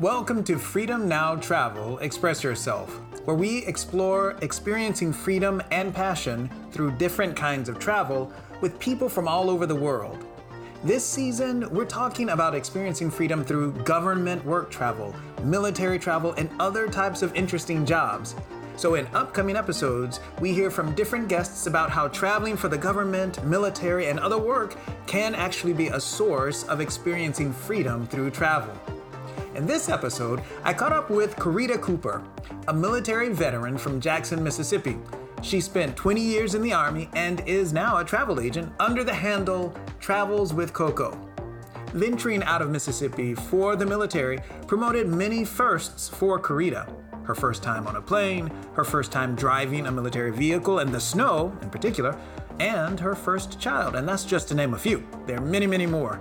Welcome to Freedom Now Travel Express Yourself, where we explore experiencing freedom and passion through different kinds of travel with people from all over the world. This season, we're talking about experiencing freedom through government work travel, military travel, and other types of interesting jobs. So, in upcoming episodes, we hear from different guests about how traveling for the government, military, and other work can actually be a source of experiencing freedom through travel. In this episode, I caught up with Corita Cooper, a military veteran from Jackson, Mississippi. She spent 20 years in the Army and is now a travel agent under the handle Travels with Coco. Venturing out of Mississippi for the military promoted many firsts for Corita. Her first time on a plane, her first time driving a military vehicle in the snow in particular, and her first child, and that's just to name a few. There are many, many more.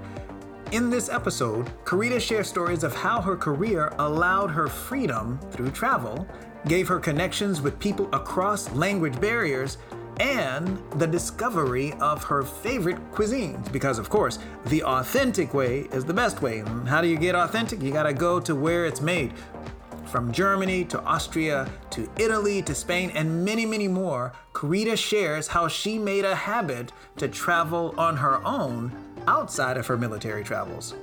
In this episode, Corita shares stories of how her career allowed her freedom through travel, gave her connections with people across language barriers, and the discovery of her favorite cuisines. Because, of course, the authentic way is the best way. And how do you get authentic? You gotta go to where it's made. From Germany to Austria to Italy to Spain and many, many more, Corita shares how she made a habit to travel on her own outside of her military travels.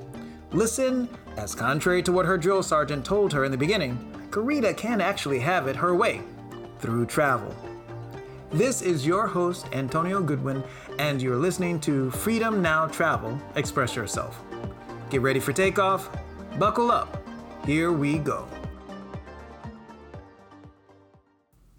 Listen, as contrary to what her drill sergeant told her in the beginning, Corita can actually have it her way through travel. This is your host, Antonio Goodwin, and you're listening to Freedom Now Travel Express Yourself. Get ready for takeoff, buckle up, here we go.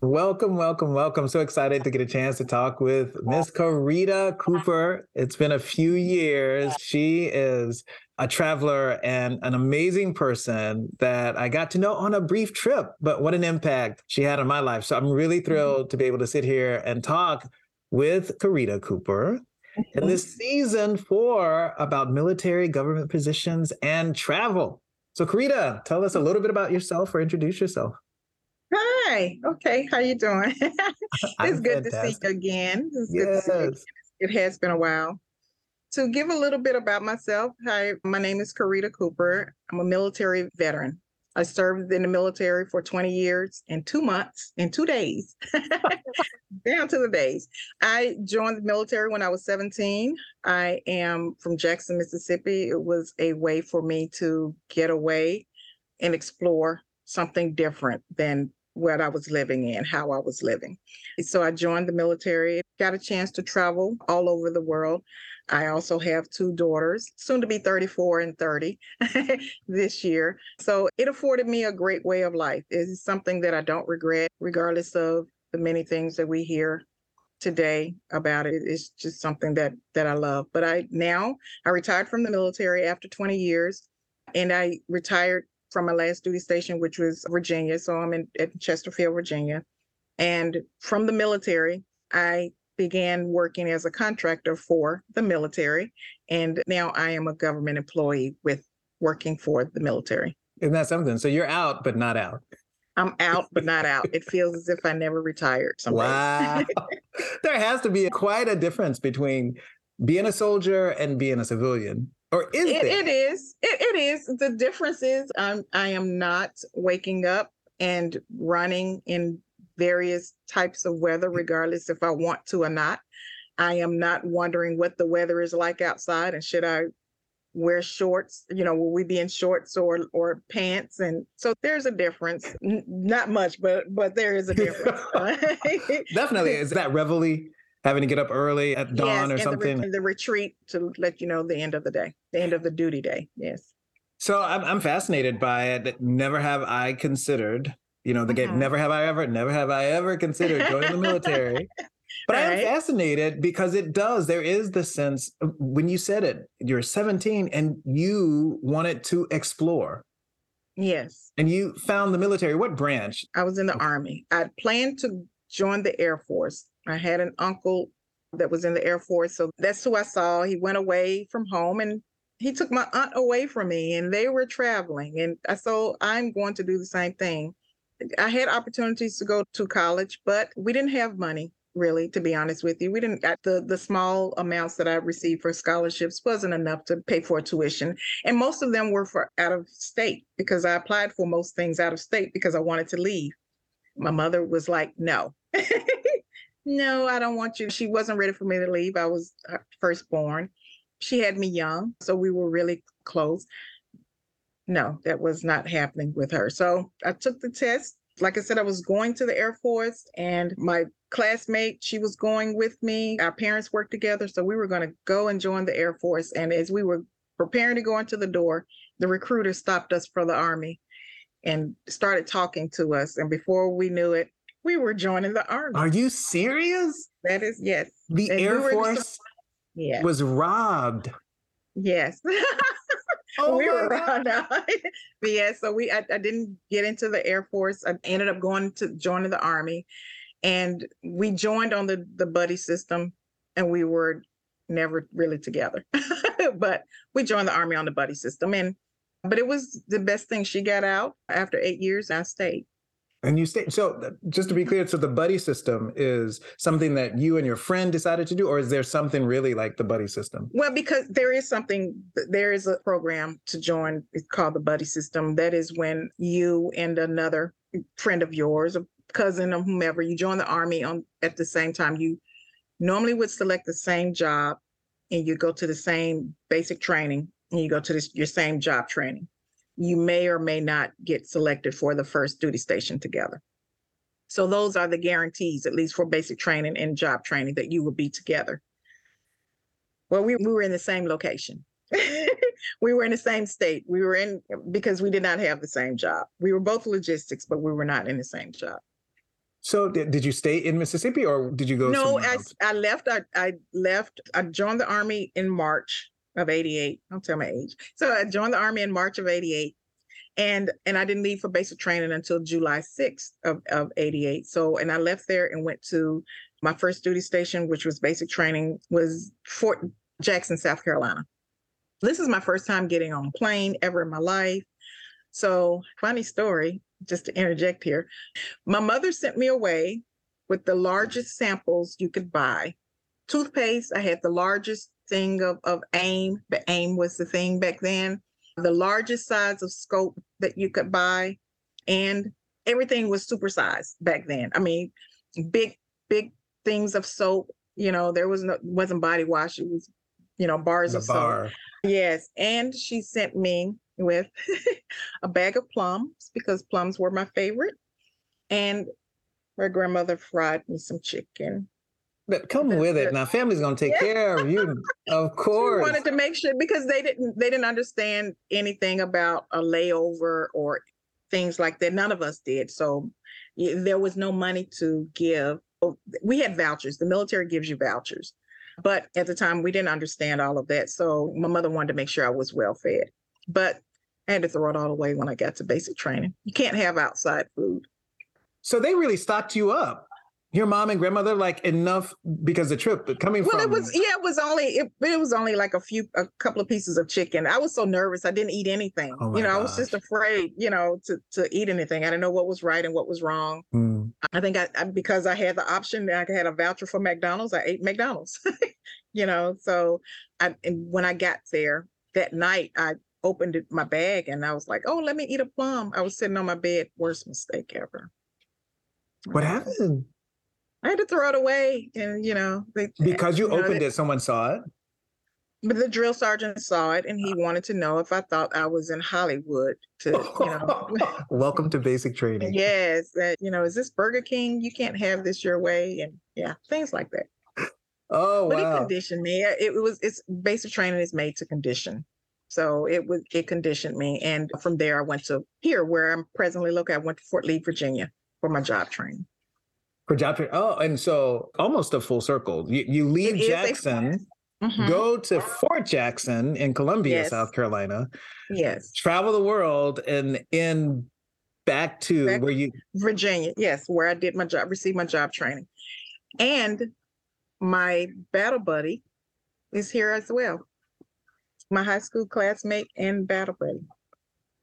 Welcome, welcome, welcome. So excited to get a chance to talk with Miss Corita Cooper. It's been a few years. She is a traveler and an amazing person that I got to know on a brief trip, but what an impact she had on my life. So I'm really mm-hmm. thrilled to be able to sit here and talk with Corita Cooper in this season four about military government positions and travel. So Corita, tell us a little bit about yourself or introduce yourself. Hi. Okay. How you doing? it's good fantastic. to see you again. It's yes. You. It has been a while. To give a little bit about myself, hi, my name is Corita Cooper. I'm a military veteran. I served in the military for 20 years and two months and two days, down to the days. I joined the military when I was 17. I am from Jackson, Mississippi. It was a way for me to get away and explore something different than what I was living in, how I was living. So I joined the military, got a chance to travel all over the world. I also have two daughters, soon to be 34 and 30 this year. So it afforded me a great way of life. It's something that I don't regret, regardless of the many things that we hear today about it. It's just something that that I love. But I now I retired from the military after 20 years and I retired from my last duty station, which was Virginia. So I'm in at Chesterfield, Virginia. And from the military, I began working as a contractor for the military. And now I am a government employee with working for the military. Isn't that something? So you're out, but not out. I'm out, but not out. It feels as if I never retired. Wow. there has to be quite a difference between being a soldier and being a civilian. Or is it, it is. It, it is. The difference is I'm I am not waking up and running in various types of weather, mm. regardless if I want to or not. I am not wondering what the weather is like outside and should I wear shorts you know will we be in shorts or or pants? And so there's a difference. N- not much but but there is a difference. Definitely. Is that reveille having to get up early at dawn yes, or something. The, the, retreat to let you know the end of the day, the end of the duty day. Yes. So I'm I'm fascinated by it. Never have I considered, you know, the mm-hmm. game. Never have I ever, never have I ever considered joining the military. But right. I am fascinated because it does. There is the sense when you said it, you're 17 and you wanted to explore. Yes. And you found the military. What branch? I was in the Army. I planned to join the Air Force I had an uncle that was in the Air Force. So that's who I saw. He went away from home and he took my aunt away from me and they were traveling. And so oh, I'm going to do the same thing. I had opportunities to go to college, but we didn't have money. really, to be honest with you. We didn't the the small amounts that I received for scholarships wasn't enough to pay for tuition. And most of them were for out of state because I applied for most things out of state because I wanted to leave. My mother was like, no. no, I don't want you. She wasn't ready for me to leave. I was uh, firstborn. She had me young, so we were really close. No, that was not happening with her. So I took the test. Like I said, I was going to the Air Force, and my classmate, she was going with me. Our parents worked together, so we were going to go and join the Air Force. And as we were preparing to go into the door, the recruiter stopped us for the Army and started talking to us. And before we knew it, we were joining the Army. Are you serious? That is, yes. The and Air we Force yeah. was robbed. Yes. oh we were robbed yeah, so we I, I didn't get into the Air Force. I ended up going to joining the Army and we joined on the the buddy system and we were never really together but we joined the army on the buddy system and but it was the best thing she got out after eight years i stayed and you stayed so uh, just to be clear so the buddy system is something that you and your friend decided to do or is there something really like the buddy system well because there is something there is a program to join it's called the buddy system that is when you and another friend of yours a cousin or whomever, you join the army on at the same time. You normally would select the same job and you go to the same basic training and you go to this, your same job training. You may or may not get selected for the first duty station together. So those are the guarantees, at least for basic training and job training, that you will be together. Well, we, we were in the same location. we were in the same state. We were in because we did not have the same job. We were both logistics, but we were not in the same job. So did, did you stay in Mississippi or did you go? No, I, I left. I, I left. I joined the army in March of 88. Don't tell my age. So I joined the army in March of 88. And and I didn't leave for basic training until July 6th of, of 88. So and I left there and went to my first duty station, which was basic training, was Fort Jackson, South Carolina. This is my first time getting on a plane ever in my life. So funny story just to interject here, my mother sent me away with the largest samples you could buy. Toothpaste, I had the largest thing of, of AIM. The AIM was the thing back then. The largest size of scope that you could buy. And everything was supersized back then. I mean, big, big things of soap. You know, there was no wasn't body wash. It was, you know, bars the of bar. soap. Yes. And she sent me with a bag of plums because plums were my favorite. And my grandmother fried me some chicken. But come with it. Now family's gonna take yeah. care of you. Of course. Wanted to make sure because they didn't they didn't understand anything about a layover or things like that. None of us did. So there was no money to give. Oh, we had vouchers. The military gives you vouchers. But at the time we didn't understand all of that. So my mother wanted to make sure I was well fed. But I had to throw it all away when I got to basic training. You can't have outside food. So they really stocked you up. Your mom and grandmother like enough because the trip coming well, from. Well, it was yeah, it was only it, it, was only like a few a couple of pieces of chicken. I was so nervous, I didn't eat anything. Oh you know, gosh. I was just afraid, you know, to to eat anything. I didn't know what was right and what was wrong. Mm. I think I, I because I had the option, I had a voucher for McDonald's. I ate McDonald's. you know, so I and when I got there that night, I opened my bag and I was like, oh, let me eat a plum. I was sitting on my bed. Worst mistake ever. What happened? I had to throw it away. And, you know, they, because you, you opened know, it, someone saw it. But the drill sergeant saw it and he wanted to know if I thought I was in Hollywood to, you know. Welcome to basic training. Yes. That, you know, is this Burger King? You can't have this your way. And yeah, things like that. Oh, but wow. it conditioned me. It was, it's basic training is made to condition. So it was it conditioned me, and from there I went to here where I'm presently located. I went to Fort Lee, Virginia, for my job training. For job training. Oh, and so almost a full circle. You you leave Jackson. Mm-hmm. Go to Fort Jackson in Columbia, yes. South Carolina. Yes. Travel the world and in back to back where you Virginia. Yes, where I did my job, received my job training. And my battle buddy is here as well my high school classmate and battle buddy.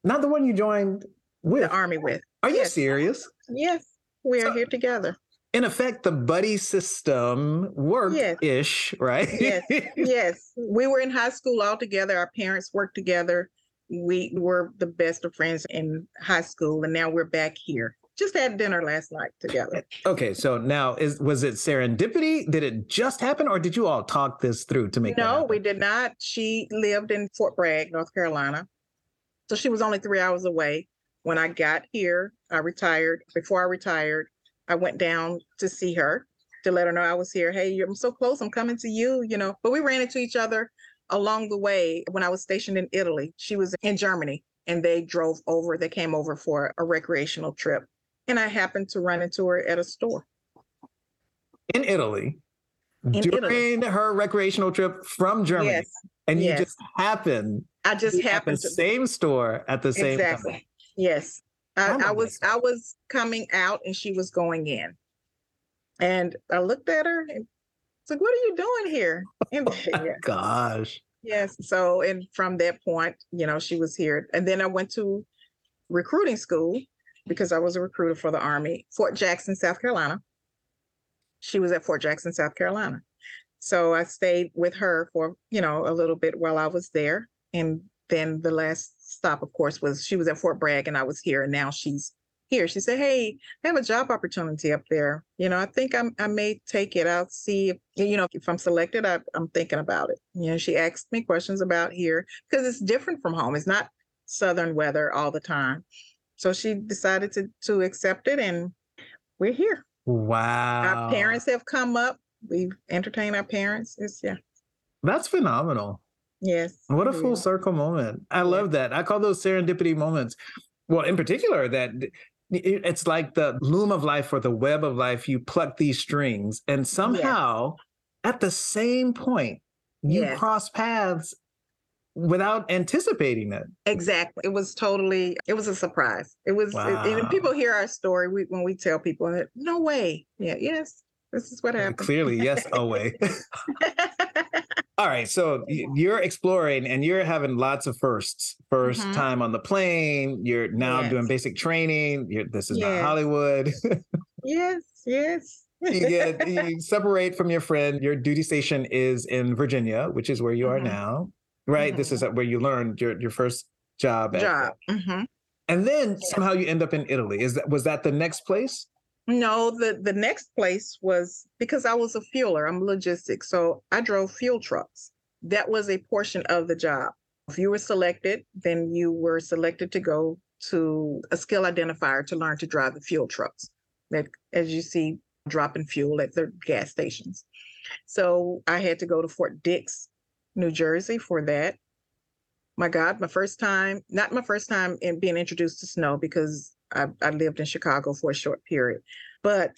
Not the one you joined with the army with. Are you serious? Yes, we are so, here together. In effect, the buddy system worked ish, yes. right? yes, yes. We were in high school all together. Our parents worked together. We were the best of friends in high school, and now we're back here. Just had dinner last night together. Eh, okay, so now is was it serendipity? Did it just happen, or did you all talk this through to make? No, we did not. She lived in Fort Bragg, North Carolina, so she was only three hours away. When I got here, I retired. Before I retired, I went down to see her to let her know I was here. Hey, I'm so close. I'm coming to you, you know. But we ran into each other along the way when I was stationed in Italy. She was in Germany and they drove over, they came over for a recreational trip. And I happened to run into her at a store. In Italy? In during Italy. her recreational trip from Germany. Yes. And you yes. just happened. I just happened at the to same store at the same exactly. time. Yes. I, I was I was coming out and she was going in. And I looked at her and said, What are you doing here? And, oh yeah. gosh. Yes. So and from that point, you know, she was here. And then I went to recruiting school because I was a recruiter for the Army, Fort Jackson, South Carolina. She was at Fort Jackson, South Carolina. So I stayed with her for, you know, a little bit while I was there. And then the last stop, of course, was she was at Fort Bragg and I was here, and now she's here. She said, "Hey, I have a job opportunity up there. You know, I think I'm, I may take it. I'll see if you know if I'm selected. I, I'm thinking about it." You know, she asked me questions about here because it's different from home. It's not southern weather all the time. So she decided to to accept it, and we're here. Wow! Our parents have come up. We've entertained our parents. It's yeah. That's phenomenal. Yes. What a full circle moment. I love that. I call those serendipity moments. Well, in particular, that it's like the loom of life or the web of life. You pluck these strings, and somehow yes. at the same point, you yes. cross paths without anticipating it. Exactly. It was totally, it was a surprise. It was, wow. it, and people hear our story we, when we tell people, that, no way. Yeah, yes, this is what happened. Clearly, yes, oh way. All right, so you're exploring and you're having lots of firsts. 1st mm-hmm. time on the plane. You're now yes. doing basic training. You're, this is yes. not Hollywood. yes, yes. you get you separate from your friend. Your duty station is in Virginia, which is where you mm-hmm. are now, right? Mm-hmm. This is mm-hmm. where you learned your your first job. Job. Mm-hmm. And then somehow you end up in Italy. Is that was that the next place? No, the the next place was because I was a fueler. I'm logistics, so I drove fuel trucks. That was a portion of the job. If you were selected, then you were selected to go to a skill identifier to learn to drive the fuel trucks. That, as you see, dropping fuel at the gas stations. So I had to go to Fort Dix, New Jersey for that. My God, my first time, not my first time in being introduced to snow because I, I lived in Chicago for a short period, but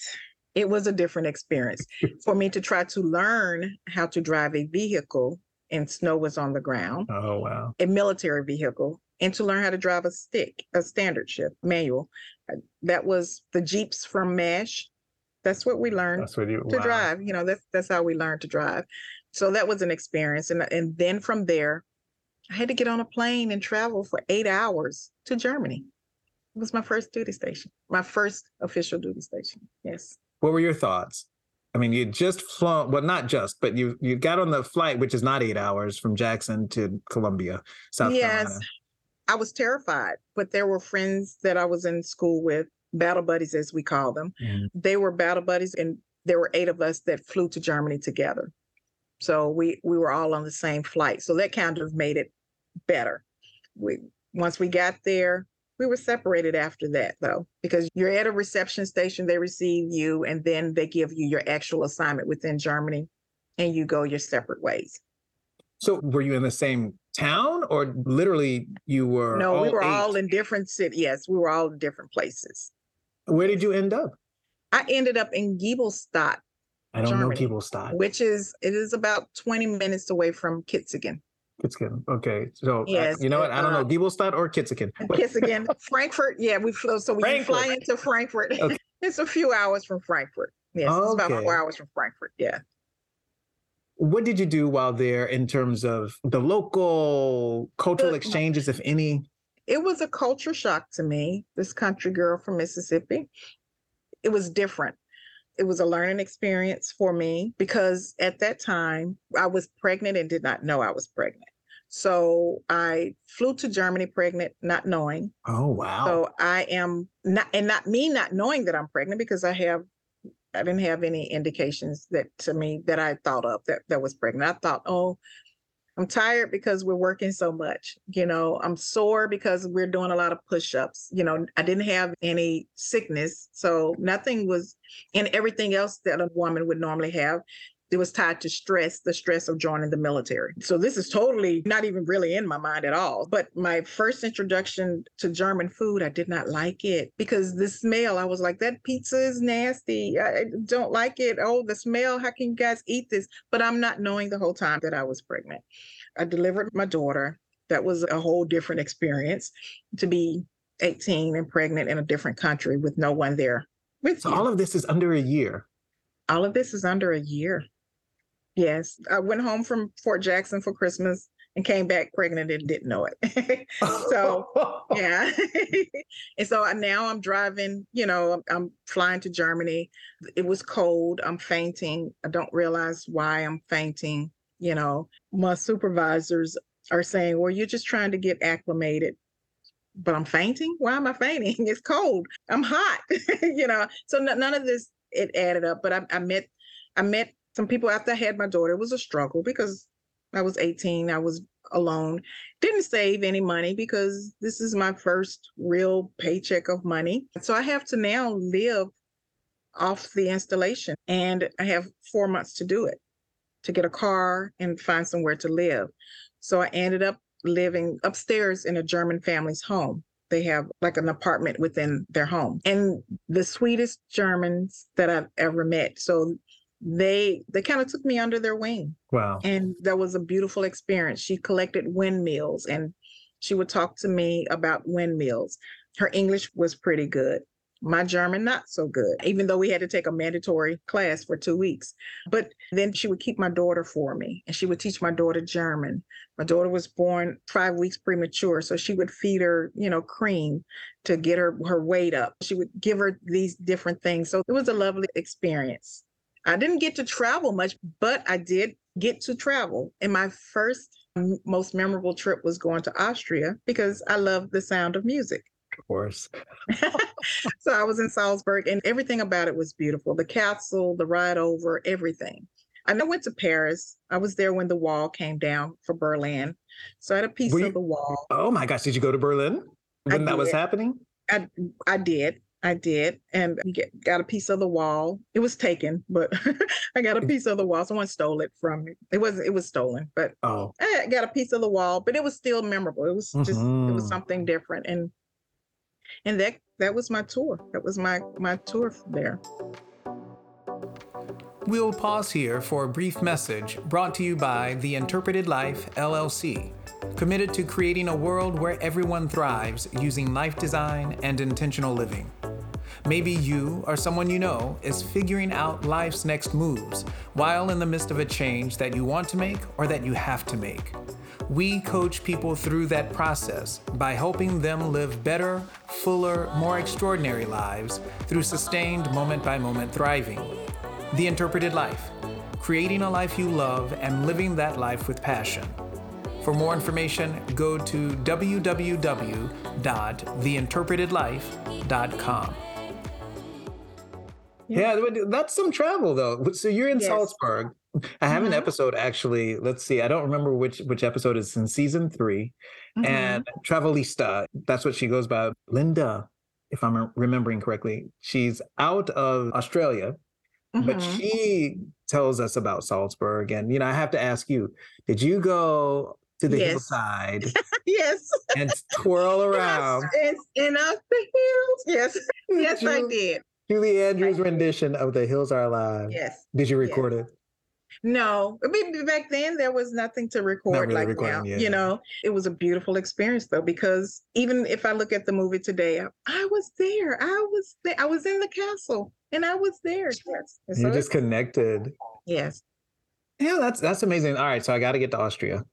it was a different experience for me to try to learn how to drive a vehicle and snow was on the ground. Oh, wow. A military vehicle and to learn how to drive a stick, a standard shift manual. Uh, that was the Jeeps from MASH. That's what we learned what you, to wow. drive. You know, that's that's how we learned to drive. So that was an experience. And and then from there, I had to get on a plane and travel for eight hours to Germany. It was my first duty station, my first official duty station. Yes. What were your thoughts? I mean, you just flown, well, not just, but you you got on the flight, which is not eight hours from Jackson to Columbia, South yes, Carolina. Yes, I was terrified, but there were friends that I was in school with, battle buddies as we call them. Mm. They were battle buddies, and there were eight of us that flew to Germany together. So we we were all on the same flight. So that kind of made it better. We once we got there, we were separated after that, though, because you're at a reception station, they receive you, and then they give you your actual assignment within Germany, and you go your separate ways. So, were you in the same town, or literally you were? No, we were eight? all in different cities. Yes, we were all in different places. Where did you end up? I ended up in Giebelstadt. I don't Germany, know Giebelstadt. Which is it is about 20 minutes away from Kitzingen. Kitzingen. Okay. So uh, yes, uh, you know what? I don't know. Giebelstadt or Kitzingen? Kitzingen. Frankfurt. Yeah, we flew. So we Frankfurt. fly into Frankfurt. Okay. it's a few hours from Frankfurt. Yes, okay. it's about four hours from Frankfurt. Yeah. What did you do while there in terms of the local cultural exchanges, if any? It was a culture shock to me. This country girl from Mississippi. It was different it was a learning experience for me because at that time I was pregnant and did not know I was pregnant. So I flew to Germany pregnant, not knowing. Oh wow. So I am not and not me not knowing that I'm pregnant because I have I didn't have any indications that to me that I thought of that that was pregnant. I thought, oh, I'm tired because we're working so much. You know, I'm sore because we're doing a lot of push-ups. You know, I didn't have any sickness. So nothing was and everything else that a woman would normally have. It was tied to stress, the stress of joining the military. So this is totally not even really in my mind at all. But my first introduction to German food, I did not like it because the smell, I was like, that pizza is nasty. I don't like it. Oh, the smell, how can you guys eat this? But I'm not knowing the whole time that I was pregnant. I delivered my daughter. That was a whole different experience to be 18 and pregnant in a different country with no one there with so you. all of this is under a year. All of this is under a year. Yes, I went home from Fort Jackson for Christmas and came back pregnant and didn't know it. so yeah, and so now I'm driving. You know, I'm, I'm flying to Germany. It was cold. I'm fainting. I don't realize why I'm fainting. You know, my supervisors are saying, "Well, you're just trying to get acclimated." But I'm fainting. Why am I fainting? It's cold. I'm hot. you know, so n- none of this it added up. But I, I met, I met some people after I had my daughter. It was a struggle because I was 18. I was alone. Didn't save any money because this is my first real paycheck of money. So I have to now live off the installation and I have four months to do it to get a car and find somewhere to live. So I ended up living upstairs in a German family's home. They have like an apartment within their home and the sweetest Germans that I've ever met. So they they kind of took me under their wing. Wow. And that was a beautiful experience. She collected windmills and she would talk to me about windmills. Her English was pretty good. My German, not so good, even though we had to take a mandatory class for two weeks. But then she would keep my daughter for me and she would teach my daughter German. My daughter was born five weeks premature. So she would feed her, you know, cream to get her, her weight up. She would give her these different things. So it was a lovely experience. I didn't get to travel much, but I did get to travel. And my first most memorable trip was going to Austria because I love the sound of music. Of course. so I was in Salzburg and everything about it was beautiful. The castle, the ride over, everything. I went to Paris. I was there when the wall came down for Berlin. So I had a piece you, of the wall. Oh my gosh, did you go to Berlin when that was happening? I I did. I did, and get, got a piece of the wall. It was taken, but I got a piece of the wall. Someone stole it from me. It wasn't. It was stolen, but oh, I got a piece of the wall. But it was still memorable. It was just. Mm-hmm. It was something different, and and that that was my tour. That was my my tour there. We'll pause here for a brief message brought to you by The Interpreted Life LLC, committed to creating a world where everyone thrives using life design and intentional living. Maybe you or someone you know is figuring out life's next moves while in the midst of a change that you want to make or that you have to make. We coach people through that process by helping them live better, fuller, more extraordinary lives through sustained moment by moment thriving. The Interpreted Life creating a life you love and living that life with passion. For more information, go to www.theinterpretedlife.com. Yeah. yeah, that's some travel though. So you're in yes. Salzburg. I have mm-hmm. an episode actually. Let's see. I don't remember which which episode is in season 3 mm-hmm. And Travelista, that's what she goes by. Linda, if I'm remembering correctly, she's out of Australia, mm-hmm. but she tells us about Salzburg. And you know, I have to ask you, did you go to the yes. hillside? yes. And twirl around. Yes, and up the hills. Yes. Yes, I did. Julie Andrews' rendition of The Hills Are Alive. Yes. Did you record yes. it? No, I mean, back then there was nothing to record really like now. Yeah. You know, it was a beautiful experience though, because even if I look at the movie today, I, I was there. I was there. I was in the castle, and I was there. Yes, and you're just connected. Yes. Yeah, that's that's amazing. All right, so I got to get to Austria.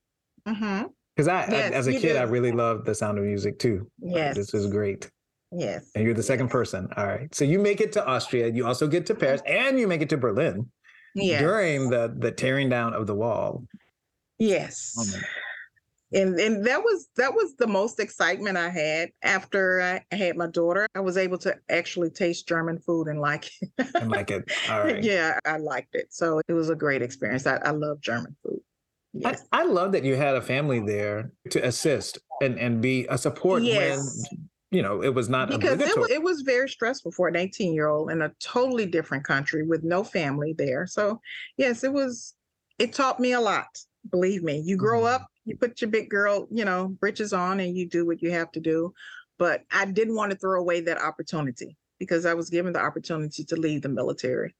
Mm-hmm. Because I, yes, I, as a kid, do. I really loved the sound of music too. Yes, this is great. Yes. And you're the second person. All right. So you make it to Austria. You also get to Paris, mm-hmm. and you make it to Berlin. Yes. During the the tearing down of the wall. Yes. Oh, and and that was that was the most excitement I had after I had my daughter. I was able to actually taste German food and like it. and like it. All right. Yeah, I liked it. So it was a great experience. I, I love German food. Yes. I, I love that you had a family there to assist and, and be a support yes. when you know it was not because it was, it was very stressful for an 18 year old in a totally different country with no family there. So yes, it was. It taught me a lot. Believe me, you grow mm-hmm. up you put your big girl, you know, britches on and you do what you have to do. But I didn't want to throw away that opportunity because I was given the opportunity to leave the military.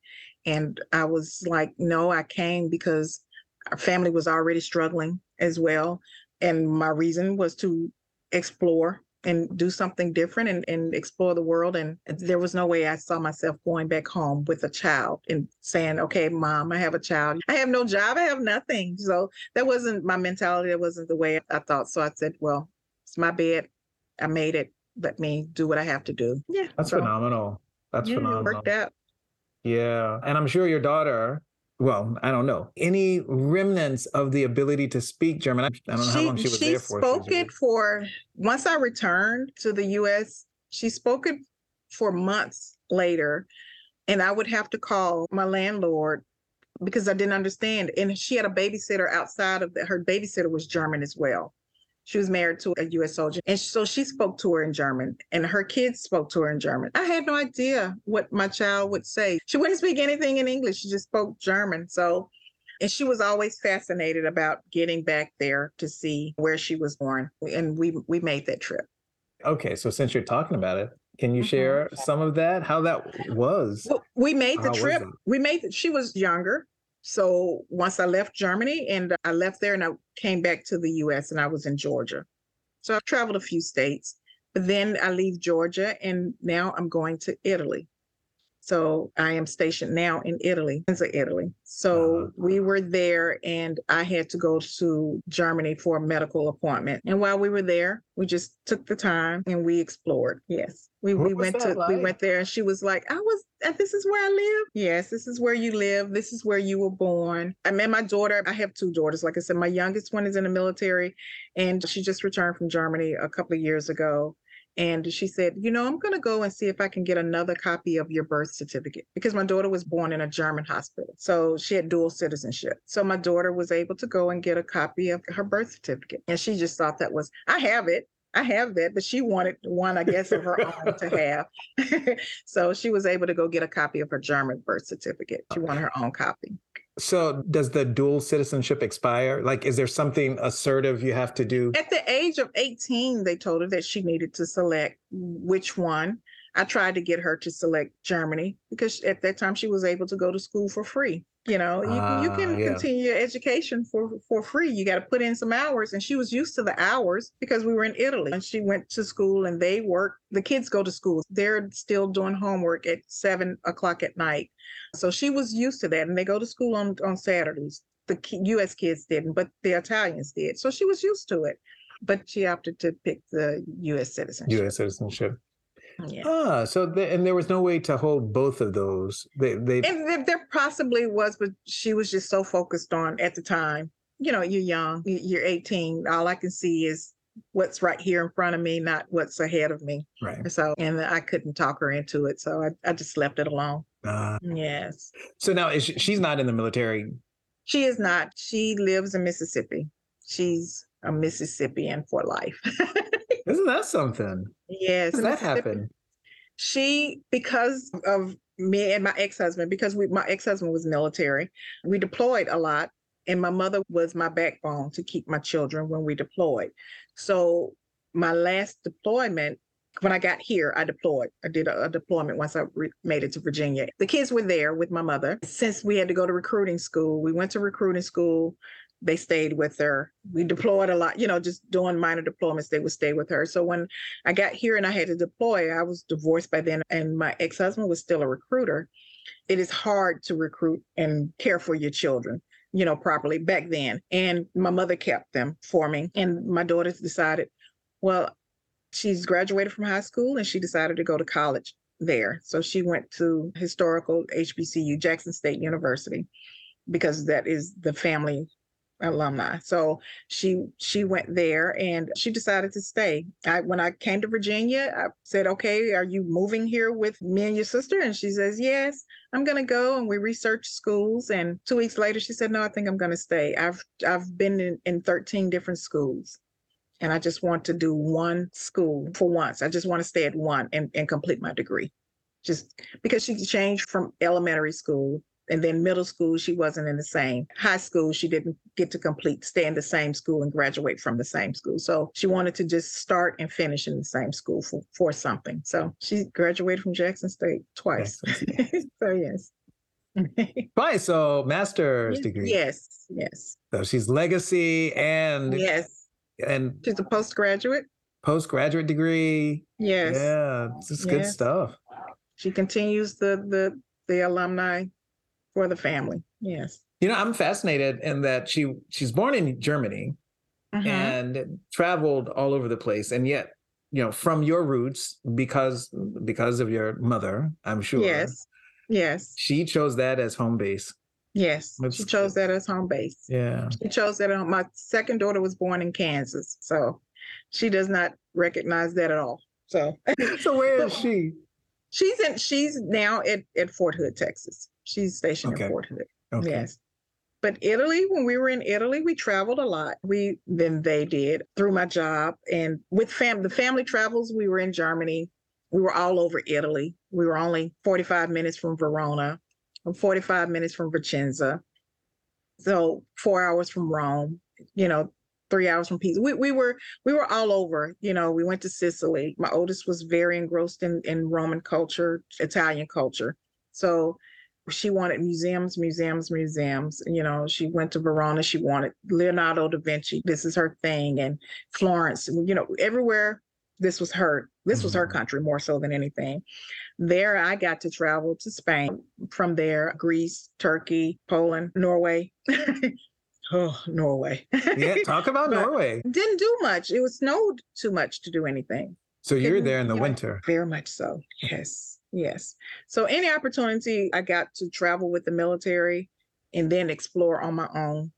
And I was like, no, I came because our family was already struggling as well. And my reason was to explore and do something different and, and explore the world. And there was no way I saw myself going back home with a child and saying, okay, mom, I have a child. I have no job. I have nothing. So that wasn't my mentality. That wasn't the way I thought. So I said, well, it's my bed. I made it. Let me do what I have to do. Yeah. That's so, phenomenal. That's yeah, phenomenal. It worked out. Yeah. And I'm sure your daughter well, I don't know, any remnants of the ability to speak German. I don't know she, how long she was she there for. She spoke it for, once I returned to the US, she spoke it for months later. And I would have to call my landlord because I didn't understand. And she had a babysitter outside of the, her babysitter was German as well. She was married to a US soldier. And so she spoke to her in German and her kids spoke to her in German. I had no idea what my child would say. She wouldn't speak anything in English. She just spoke German. So, and she was always fascinated about getting back there to see where she was born. And we, we made that trip. Okay. So since you're talking about it, can you mm-hmm. share some of that? How that was? Well, we made the How trip. We made, she was younger. So once I left Germany and I left there and I came back to the US and I was in Georgia. So I've traveled a few states, but then I leave Georgia and now I'm going to Italy. So I am stationed now in Italy, in Italy. So uh-huh. we were there and I had to go to Germany for a medical appointment. And while we were there, we just took the time and we explored. Yes. We, we went to like? we went there and she was like, I was this is where I live. Yes, this is where you live. This is where you were born. I met my daughter. I have two daughters. Like I said, my youngest one is in the military and she just returned from Germany a couple of years ago. And she said, You know, I'm going to go and see if I can get another copy of your birth certificate because my daughter was born in a German hospital. So she had dual citizenship. So my daughter was able to go and get a copy of her birth certificate. And she just thought that was, I have it. I have that, but she wanted one, I guess, of her own to have. so she was able to go get a copy of her German birth certificate. She wanted her own copy. So does the dual citizenship expire? Like, is there something assertive you have to do? At the age of 18, they told her that she needed to select which one. I tried to get her to select Germany because at that time she was able to go to school for free. You know, you, uh, you can yeah. continue your education for for free. You got to put in some hours, and she was used to the hours because we were in Italy. And she went to school, and they work. The kids go to school. They're still doing homework at seven o'clock at night. So she was used to that, and they go to school on on Saturdays. The U.S. kids didn't, but the Italians did. So she was used to it. But she opted to pick the U.S. citizenship. U.S. citizenship. Yeah. Ah, so and there was no way to hold both of those. They, they and there, there possibly was, but she was just so focused on at the time. You know, you're young, you're 18. All I can see is what's right here in front of me, not what's ahead of me. Right. So, and I couldn't talk her into it, so I, I just left it alone. Uh, yes. So now is she, she's not in the military. She is not. She lives in Mississippi. She's a Mississippian for life. Isn't that something? Yes. That happen? She, because of me and my ex-husband, because we my ex-husband was military, we deployed a lot. And my mother was my backbone to keep my children when we deployed. So my last deployment, when I got here, I deployed. I did a, a deployment once I re- made it to Virginia. The kids were there with my mother. Since we had to go to recruiting school, we went to recruiting school they stayed with her. We deployed a lot, you know, just doing minor deployments, they would stay with her. So when I got here and I had to deploy, I was divorced by then, and my ex husband was still a recruiter. It is hard to recruit and care for your children, you know, properly back then. And my mother kept them for me. And my daughters decided, well, she's graduated from high school and she decided to go to college there. So she went to historical HBCU, Jackson State University, because that is the family alumni. So she she went there and she decided to stay. I when I came to Virginia, I said, "Okay, are you moving here with me and your sister?" And she says, "Yes, I'm going to go." And we researched schools. And two weeks later, she said, "No, I think I'm going to stay. I've I've been in, in 13 different schools." And I just want to do one school for once. I just want to stay at one and, and complete my degree. Just because she changed from elementary school and then middle school she wasn't in the same. High school she didn't get to complete stay in the same school and graduate from the same school. So she wanted to just start and finish in the same school for, for something. So she graduated from jackson state twice. So yes. Twice so master's degree. yes yes. So she's legacy and yes. and she's a postgraduate? Postgraduate degree. Yes. Yeah this is yes. good stuff. She continues the the the alumni for the family. Yes. You know, I'm fascinated in that she she's born in Germany mm-hmm. and traveled all over the place, and yet, you know, from your roots because because of your mother, I'm sure. Yes. Yes. She chose that as home base. Yes, she chose that as home base. Yeah. She chose that. My second daughter was born in Kansas, so she does not recognize that at all. So, so where is she? She's in. She's now at at Fort Hood, Texas. She's stationed okay. in Fort Hood. Okay. Yes. But Italy, when we were in Italy, we traveled a lot. We then they did through my job and with fam the family travels. We were in Germany. We were all over Italy. We were only 45 minutes from Verona, 45 minutes from Vicenza. So four hours from Rome, you know, three hours from Pisa. We we were we were all over. You know, we went to Sicily. My oldest was very engrossed in in Roman culture, Italian culture. So she wanted museums, museums, museums. You know, she went to Verona. She wanted Leonardo da Vinci. This is her thing, and Florence. You know, everywhere. This was her. This was her mm-hmm. country more so than anything. There, I got to travel to Spain. From there, Greece, Turkey, Poland, Norway. oh, Norway. yeah, talk about Norway. Didn't do much. It was snowed too much to do anything. So you're there in the winter. Very much so. Yes. Yes. So any opportunity I got to travel with the military and then explore on my own,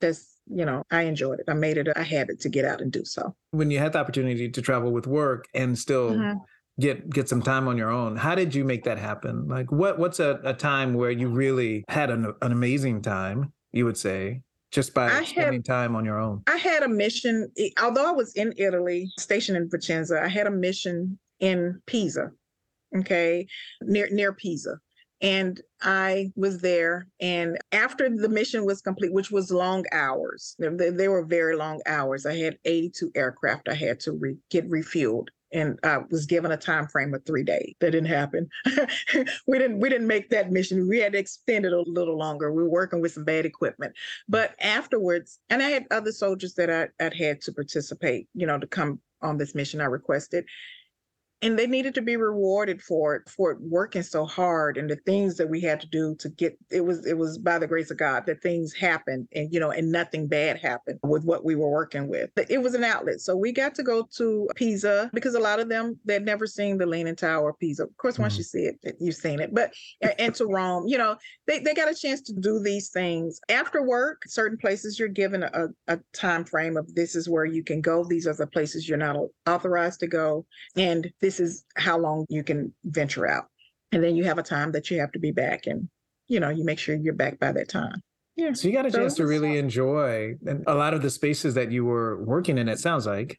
that's, you know, I enjoyed it. I made it a habit to get out and do so. When you had the opportunity to travel with work and still mm-hmm. get get some time on your own, how did you make that happen? Like what what's a, a time where you really had an, an amazing time, you would say? just by I spending had, time on your own? I had a mission, although I was in Italy, stationed in Vicenza, I had a mission in Pisa okay, near near Pisa. And I was there. And after the mission was complete, which was long hours, they, they were very long hours. I had 82 aircraft I had to re- get refueled and I was given a time frame of three days. That didn't happen. we didn't we didn't make that mission. We had to extend it a little longer. We were working with some bad equipment. But afterwards, and I had other soldiers that I, I'd had to participate, you know, to come on this mission I requested and they needed to be rewarded for it for working so hard and the things that we had to do to get it was it was by the grace of god that things happened and you know and nothing bad happened with what we were working with. But it was an outlet. So we got to go to pisa because a lot of them they'd never seen the leaning tower of pisa. Of course mm-hmm. once you see it you've seen it but and to rome you know they, they got a chance to do these things. After work certain places you're given a, a time frame of this is where you can go. These are the places you're not authorized to go. And this this is how long you can venture out. And then you have a time that you have to be back and, you know, you make sure you're back by that time. Yeah. So you got a so chance to really fun. enjoy a lot of the spaces that you were working in, it sounds like.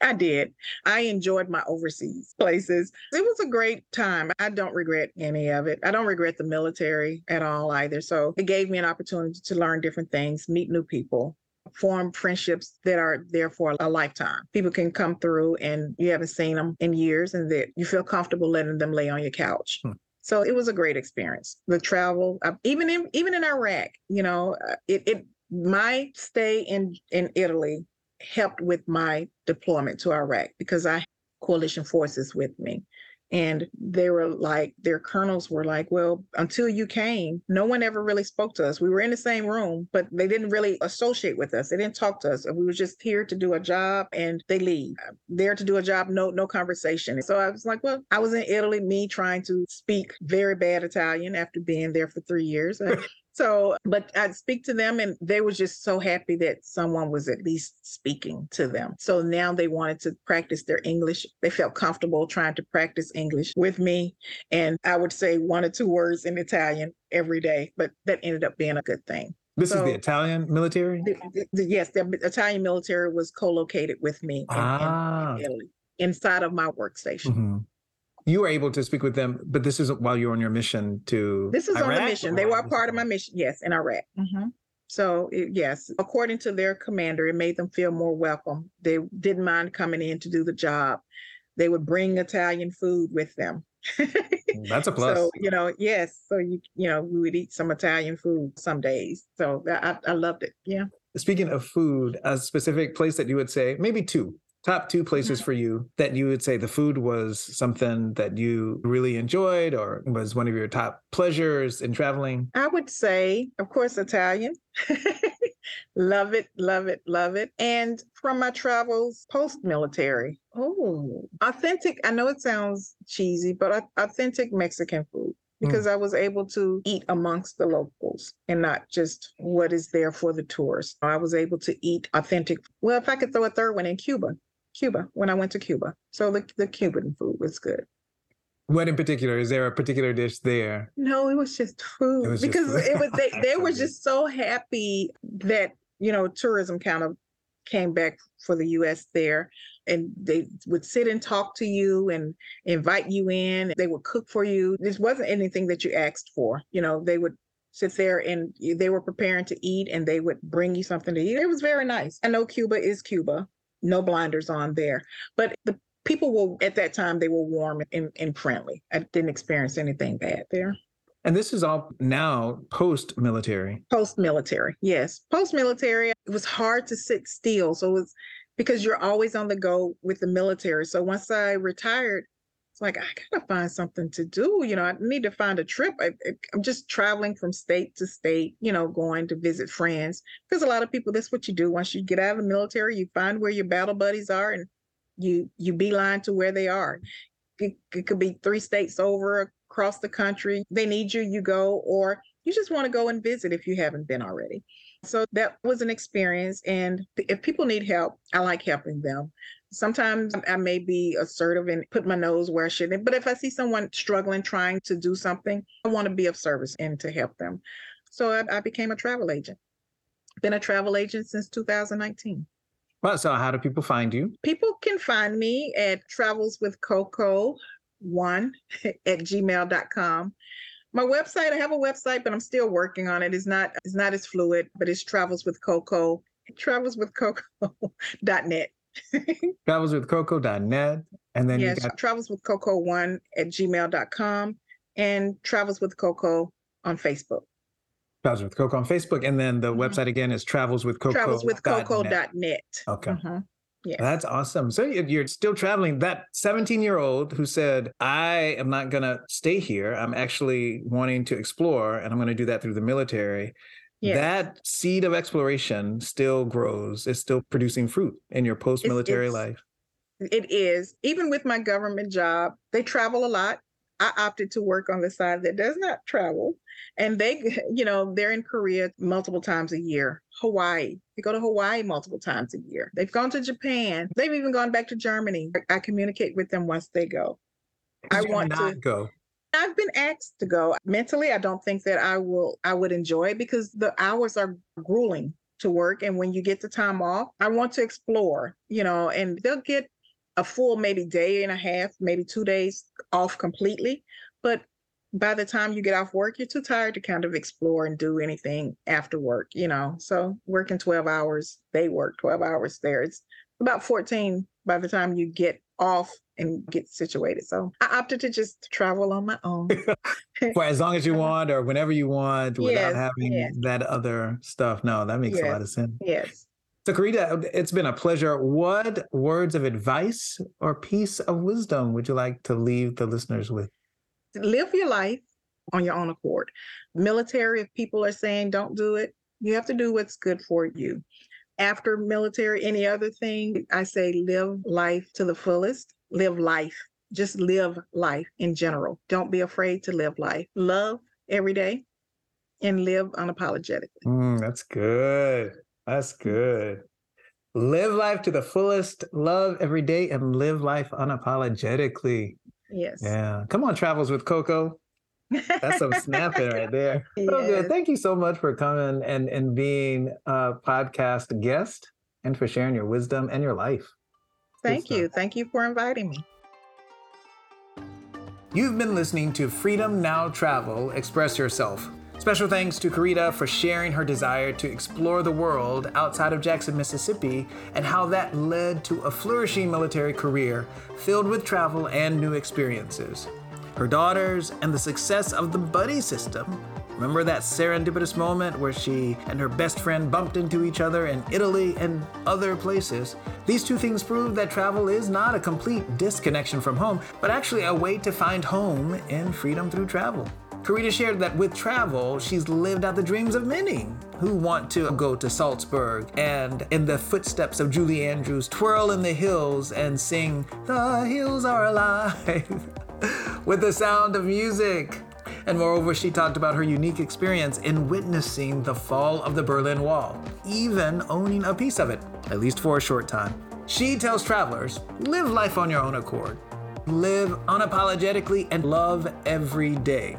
I did. I enjoyed my overseas places. It was a great time. I don't regret any of it. I don't regret the military at all either. So it gave me an opportunity to learn different things, meet new people, form friendships that are there for a lifetime. People can come through and you haven't seen them in years and that you feel comfortable letting them lay on your couch. Hmm. So it was a great experience. The travel, uh, even in even in Iraq, you know, uh, it, it my stay in in Italy helped with my deployment to Iraq because I coalition forces with me. And they were like, their colonels were like, well, until you came, no one ever really spoke to us. We were in the same room, but they didn't really associate with us. They didn't talk to us. We were just here to do a job and they leave. Uh, there to do a job, no, no conversation. So I was like, well, I was in Italy, me trying to speak very bad Italian after being there for three years. So, but I'd speak to them and they were just so happy that someone was at least speaking to them. So now they wanted to practice their English. They felt comfortable trying to practice English with me. And I would say one or two words in Italian every day, but that ended up being a good thing. This so, is the Italian military? The, the, yes, the Italian military was co located with me in, ah. in Italy inside of my workstation. Mm-hmm you were able to speak with them, but this isn't while you're on your mission to. This is Iraq, on the mission. They were a part of my mission. Yes, in Iraq. Mm-hmm. So it, yes, according to their commander, it made them feel more welcome. They didn't mind coming in to do the job. They would bring Italian food with them. That's a plus. So you know, yes. So you you know, we would eat some Italian food some days. So I, I loved it. Yeah. Speaking of food, a specific place that you would say, maybe two, top two places mm-hmm. for you that you would say the food was something that you really enjoyed or was one of your top pleasures in traveling? I would say, of course, Italian. love it, love it, love it. And from my travels post military, oh, authentic. I know it sounds cheesy, but authentic Mexican food mm. because mm. I was able to eat amongst the locals and not just what is there for the tourists. I was able to eat authentic. Well, if I could throw a third one in Cuba, Cuba when I went to Cuba. So the, the Cuban food was good. What in particular? Is there a particular dish there? No, it was just food was because just it was they, they were just so happy that you know tourism kind of came back for the U.S. there, and they would sit and talk to you and invite you in. They would cook for you. This wasn't anything that you asked for. You know, they would sit there and they were preparing to eat and they would bring you something to eat. It was very nice. I know Cuba is Cuba no blinders on there. But the people were at that time they were warm and, and friendly. I didn't experience anything bad there. And this is all now post military. Post military, yes. Post military, it was hard to sit still. So it was because you're always on the go with the military. So once I retired, it's like, I gotta find something to do. You know, I need to find a trip. I, am just traveling from state to state, you know, going to visit friends. Because a lot of people, that's what you do. Once you get out of the military, you find where your battle buddies are and you you beeline to where they are. It, it could be three states over across the country. They need you, you go, or you just want to go and visit if you haven't been already. So that was an experience. And if people need help, I like helping them. Sometimes I may be assertive and put my nose where I shouldn't. But if I see someone struggling, trying to do something, I want to be of service and to help them. So I, I became a travel agent. Been a travel agent since 2019. Well, so how do people find you? People can find me at travels with Coco one at gmail.com. My website, I have a website, but I'm still working on it. It's not it's not as fluid, but it's travels with Coco, travels with Coco.net. travels with coco.net and then yes, you got travels with coco one at gmail.com and travels with coco on facebook travels with coco on facebook and then the mm-hmm. website again is travels with coco travels with coco.net okay mm-hmm. Yeah. That's awesome. So you're still traveling. That 17 year old who said, I am not going to stay here. I'm actually wanting to explore and I'm going to do that through the military yes. that seed of exploration still grows. It's still producing fruit in your post military life. It is. Even with my government job, they travel a lot. I opted to work on the side that does not travel. And they, you know, they're in Korea multiple times a year. Hawaii. They go to Hawaii multiple times a year. They've gone to Japan. They've even gone back to Germany. I communicate with them once they go. I want to go. I've been asked to go. Mentally, I don't think that I will I would enjoy it because the hours are grueling to work and when you get the time off, I want to explore, you know, and they'll get a full maybe day and a half, maybe 2 days off completely, but by the time you get off work, you're too tired to kind of explore and do anything after work, you know. So working 12 hours, they work 12 hours there. It's about 14 by the time you get off and get situated. So I opted to just travel on my own. For as long as you uh-huh. want or whenever you want without yes, having yes. that other stuff. No, that makes yes, a lot of sense. Yes. So, Corita, it's been a pleasure. What words of advice or piece of wisdom would you like to leave the listeners with? Live your life on your own accord. Military, if people are saying don't do it, you have to do what's good for you. After military, any other thing, I say live life to the fullest. Live life. Just live life in general. Don't be afraid to live life. Love every day and live unapologetically. Mm, that's good. That's good. Live life to the fullest, love every day, and live life unapologetically. Yes. Yeah. Come on, Travels with Coco. That's some snapping right there. Yes. So good. Thank you so much for coming and, and being a podcast guest and for sharing your wisdom and your life. Thank you. Thank you for inviting me. You've been listening to Freedom Now Travel Express Yourself. Special thanks to Corita for sharing her desire to explore the world outside of Jackson, Mississippi, and how that led to a flourishing military career filled with travel and new experiences her daughters, and the success of the buddy system. Remember that serendipitous moment where she and her best friend bumped into each other in Italy and other places? These two things prove that travel is not a complete disconnection from home, but actually a way to find home in freedom through travel. Corita shared that with travel, she's lived out the dreams of many who want to go to Salzburg and, in the footsteps of Julie Andrews, twirl in the hills and sing, The Hills Are Alive. with the sound of music. And moreover, she talked about her unique experience in witnessing the fall of the Berlin Wall, even owning a piece of it, at least for a short time. She tells travelers live life on your own accord, live unapologetically, and love every day.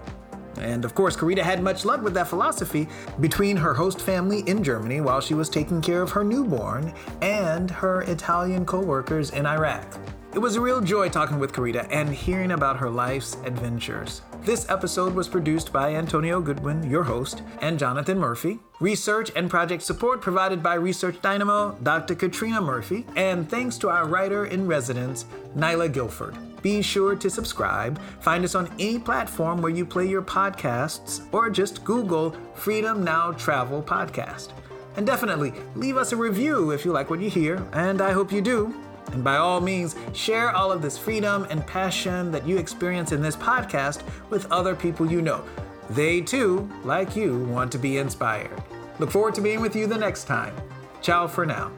And of course, Corita had much luck with that philosophy between her host family in Germany while she was taking care of her newborn and her Italian co workers in Iraq. It was a real joy talking with Corita and hearing about her life's adventures. This episode was produced by Antonio Goodwin, your host, and Jonathan Murphy. Research and project support provided by Research Dynamo, Dr. Catrina Murphy, and thanks to our writer in residence, Nyla Guilford. Be sure to subscribe. Find us on any platform where you play your podcasts, or just Google Freedom Now Travel Podcast. And definitely leave us a review if you like what you hear, and I hope you do. And by all means, share all of this freedom and passion that you experience in this podcast with other people you know. They too, like you, want to be inspired. Look forward to being with you the next time. Ciao for now.